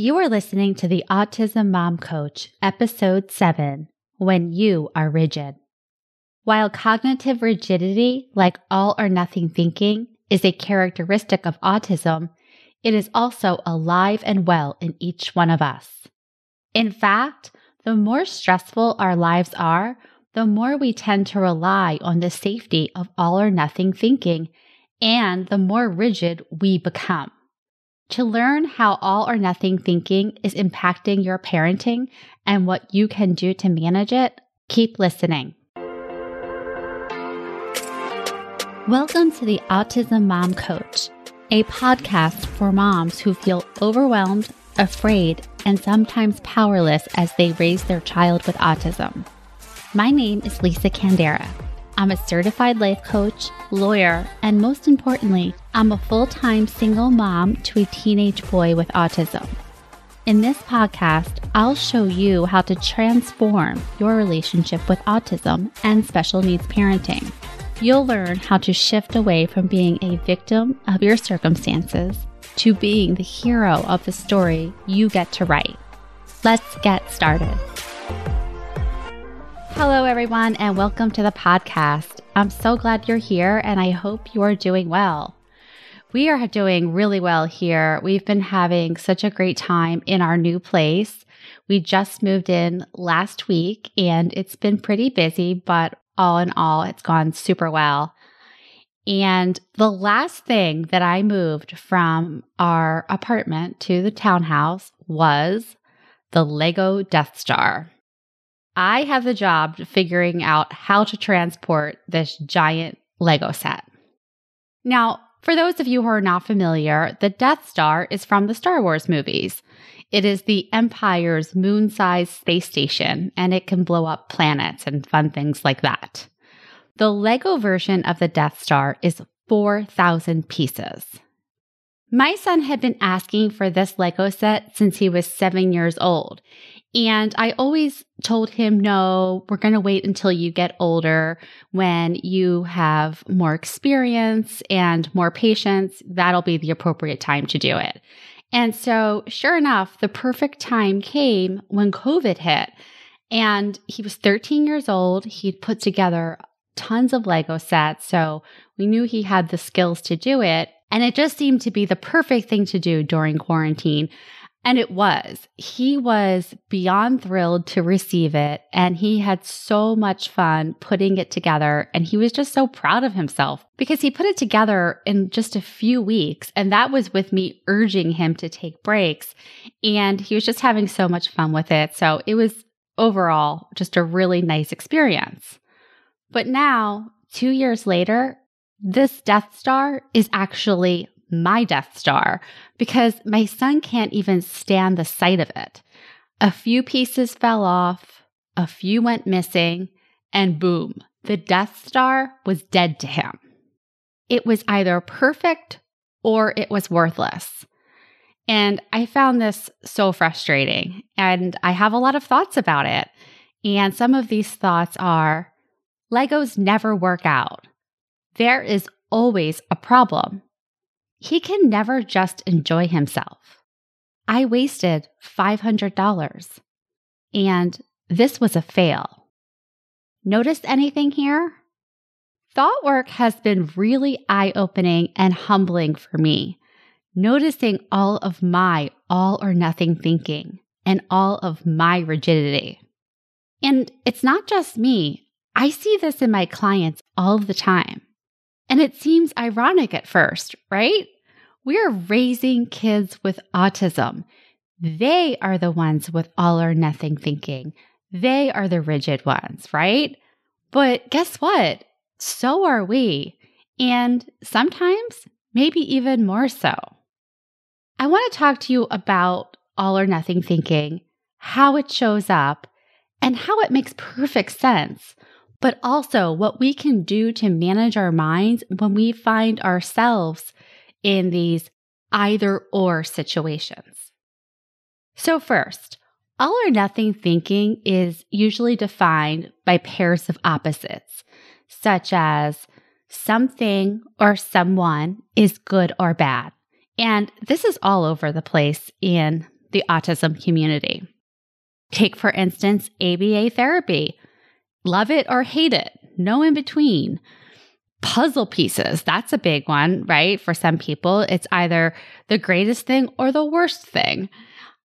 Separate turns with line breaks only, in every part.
You are listening to the Autism Mom Coach, Episode 7 When You Are Rigid. While cognitive rigidity, like all or nothing thinking, is a characteristic of autism, it is also alive and well in each one of us. In fact, the more stressful our lives are, the more we tend to rely on the safety of all or nothing thinking, and the more rigid we become. To learn how all or nothing thinking is impacting your parenting and what you can do to manage it, keep listening. Welcome to the Autism Mom Coach, a podcast for moms who feel overwhelmed, afraid, and sometimes powerless as they raise their child with autism. My name is Lisa Candera. I'm a certified life coach, lawyer, and most importantly, I'm a full time single mom to a teenage boy with autism. In this podcast, I'll show you how to transform your relationship with autism and special needs parenting. You'll learn how to shift away from being a victim of your circumstances to being the hero of the story you get to write. Let's get started. Hello, everyone, and welcome to the podcast. I'm so glad you're here, and I hope you are doing well. We are doing really well here. We've been having such a great time in our new place. We just moved in last week, and it's been pretty busy, but all in all, it's gone super well. And the last thing that I moved from our apartment to the townhouse was the Lego Death Star. I have the job figuring out how to transport this giant Lego set. Now, for those of you who are not familiar, the Death Star is from the Star Wars movies. It is the Empire's moon sized space station, and it can blow up planets and fun things like that. The Lego version of the Death Star is 4,000 pieces. My son had been asking for this Lego set since he was seven years old. And I always told him, no, we're going to wait until you get older when you have more experience and more patience. That'll be the appropriate time to do it. And so, sure enough, the perfect time came when COVID hit. And he was 13 years old. He'd put together tons of Lego sets. So we knew he had the skills to do it. And it just seemed to be the perfect thing to do during quarantine. And it was. He was beyond thrilled to receive it. And he had so much fun putting it together. And he was just so proud of himself because he put it together in just a few weeks. And that was with me urging him to take breaks. And he was just having so much fun with it. So it was overall just a really nice experience. But now, two years later, this Death Star is actually my Death Star because my son can't even stand the sight of it. A few pieces fell off, a few went missing, and boom, the Death Star was dead to him. It was either perfect or it was worthless. And I found this so frustrating, and I have a lot of thoughts about it. And some of these thoughts are Legos never work out. There is always a problem. He can never just enjoy himself. I wasted $500 and this was a fail. Notice anything here? Thought work has been really eye opening and humbling for me, noticing all of my all or nothing thinking and all of my rigidity. And it's not just me. I see this in my clients all the time. And it seems ironic at first, right? We're raising kids with autism. They are the ones with all or nothing thinking. They are the rigid ones, right? But guess what? So are we. And sometimes, maybe even more so. I want to talk to you about all or nothing thinking, how it shows up, and how it makes perfect sense but also what we can do to manage our minds when we find ourselves in these either or situations. So, first, all or nothing thinking is usually defined by pairs of opposites, such as something or someone is good or bad. And this is all over the place in the autism community. Take, for instance, ABA therapy. Love it or hate it, no in between. Puzzle pieces, that's a big one, right? For some people, it's either the greatest thing or the worst thing.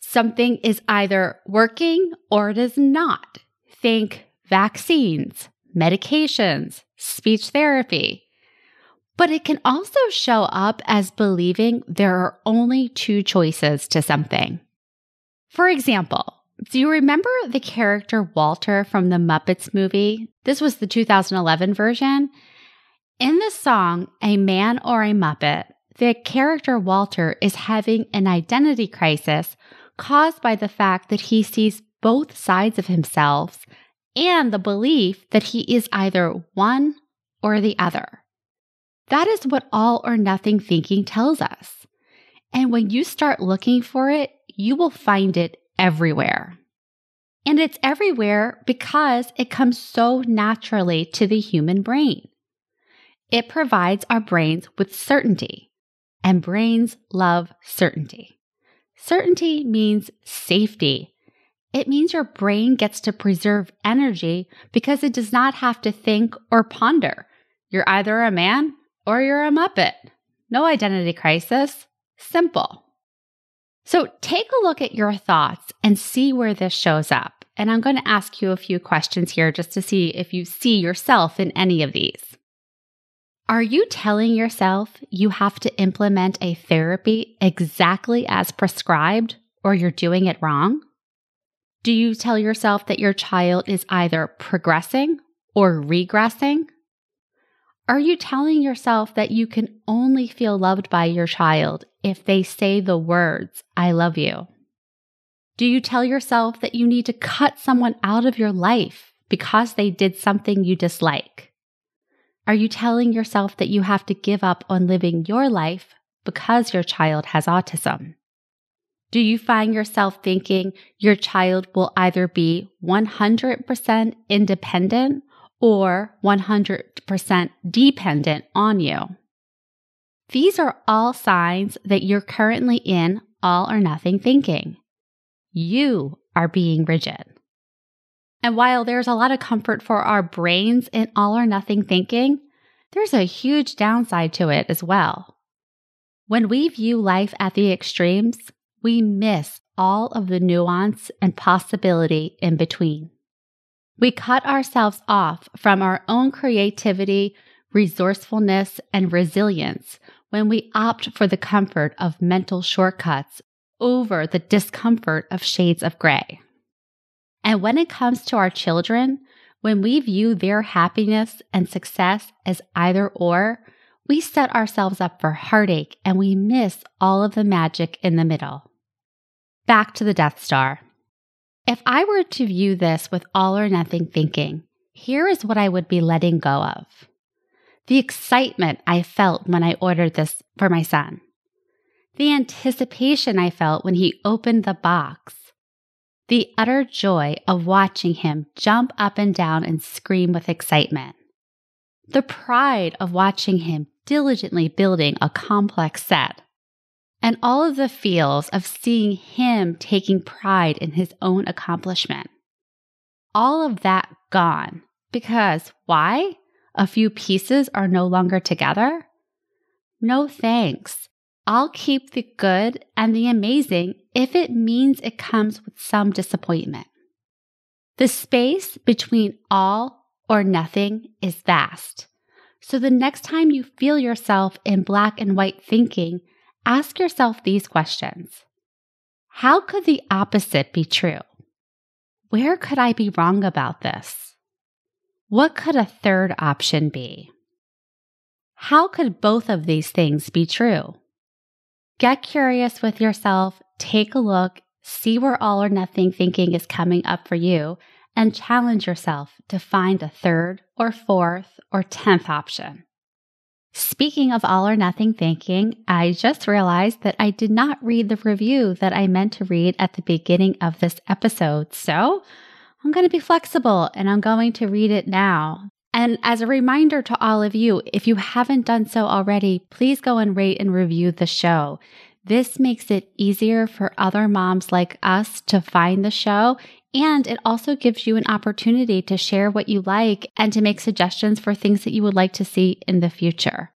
Something is either working or it is not. Think vaccines, medications, speech therapy. But it can also show up as believing there are only two choices to something. For example, do you remember the character Walter from the Muppets movie? This was the 2011 version. In the song, A Man or a Muppet, the character Walter is having an identity crisis caused by the fact that he sees both sides of himself and the belief that he is either one or the other. That is what all or nothing thinking tells us. And when you start looking for it, you will find it everywhere. And it's everywhere because it comes so naturally to the human brain. It provides our brains with certainty, and brains love certainty. Certainty means safety. It means your brain gets to preserve energy because it does not have to think or ponder. You're either a man or you're a Muppet. No identity crisis. Simple. So take a look at your thoughts and see where this shows up. And I'm going to ask you a few questions here just to see if you see yourself in any of these. Are you telling yourself you have to implement a therapy exactly as prescribed or you're doing it wrong? Do you tell yourself that your child is either progressing or regressing? Are you telling yourself that you can only feel loved by your child if they say the words, I love you? Do you tell yourself that you need to cut someone out of your life because they did something you dislike? Are you telling yourself that you have to give up on living your life because your child has autism? Do you find yourself thinking your child will either be 100% independent or 100% dependent on you. These are all signs that you're currently in all or nothing thinking. You are being rigid. And while there's a lot of comfort for our brains in all or nothing thinking, there's a huge downside to it as well. When we view life at the extremes, we miss all of the nuance and possibility in between. We cut ourselves off from our own creativity, resourcefulness, and resilience when we opt for the comfort of mental shortcuts over the discomfort of shades of gray. And when it comes to our children, when we view their happiness and success as either or, we set ourselves up for heartache and we miss all of the magic in the middle. Back to the Death Star. If I were to view this with all or nothing thinking, here is what I would be letting go of. The excitement I felt when I ordered this for my son, the anticipation I felt when he opened the box, the utter joy of watching him jump up and down and scream with excitement, the pride of watching him diligently building a complex set and all of the feels of seeing him taking pride in his own accomplishment. All of that gone because why? A few pieces are no longer together? No thanks. I'll keep the good and the amazing if it means it comes with some disappointment. The space between all or nothing is vast. So the next time you feel yourself in black and white thinking, ask yourself these questions How could the opposite be true? Where could I be wrong about this? What could a third option be? How could both of these things be true? Get curious with yourself, take a look, see where all or nothing thinking is coming up for you, and challenge yourself to find a third or fourth or tenth option. Speaking of all or nothing thinking, I just realized that I did not read the review that I meant to read at the beginning of this episode. So I'm going to be flexible and I'm going to read it now. And as a reminder to all of you, if you haven't done so already, please go and rate and review the show. This makes it easier for other moms like us to find the show. And it also gives you an opportunity to share what you like and to make suggestions for things that you would like to see in the future.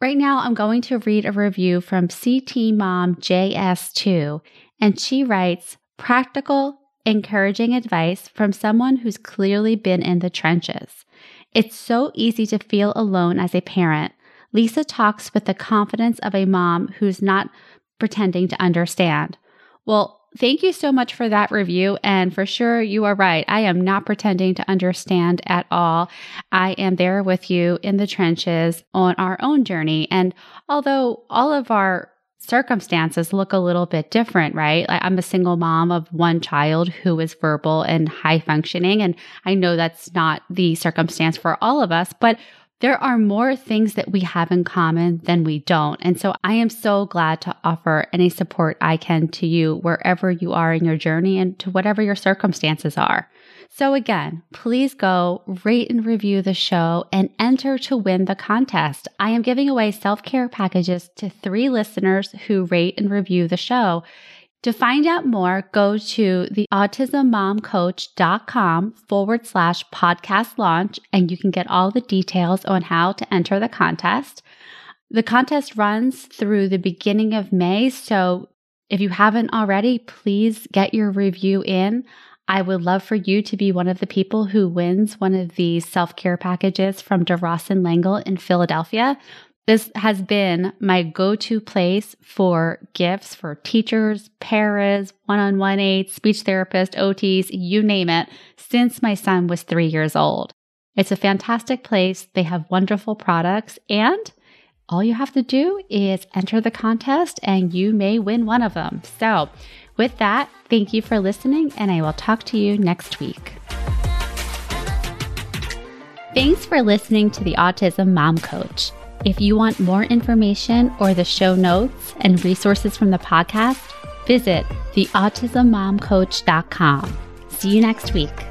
Right now, I'm going to read a review from CT Mom JS2, and she writes practical, encouraging advice from someone who's clearly been in the trenches. It's so easy to feel alone as a parent. Lisa talks with the confidence of a mom who's not pretending to understand. Well, thank you so much for that review. And for sure, you are right. I am not pretending to understand at all. I am there with you in the trenches on our own journey. And although all of our circumstances look a little bit different, right? I'm a single mom of one child who is verbal and high functioning. And I know that's not the circumstance for all of us, but there are more things that we have in common than we don't. And so I am so glad to offer any support I can to you wherever you are in your journey and to whatever your circumstances are. So again, please go rate and review the show and enter to win the contest. I am giving away self care packages to three listeners who rate and review the show. To find out more, go to the autismmomcoach.com forward slash podcast launch and you can get all the details on how to enter the contest. The contest runs through the beginning of May. So if you haven't already, please get your review in. I would love for you to be one of the people who wins one of these self care packages from Duross and Langel in Philadelphia. This has been my go to place for gifts for teachers, paras, one on one aides, speech therapists, OTs, you name it, since my son was three years old. It's a fantastic place. They have wonderful products, and all you have to do is enter the contest and you may win one of them. So, with that, thank you for listening, and I will talk to you next week. Thanks for listening to the Autism Mom Coach. If you want more information or the show notes and resources from the podcast, visit theautismmomcoach.com. See you next week.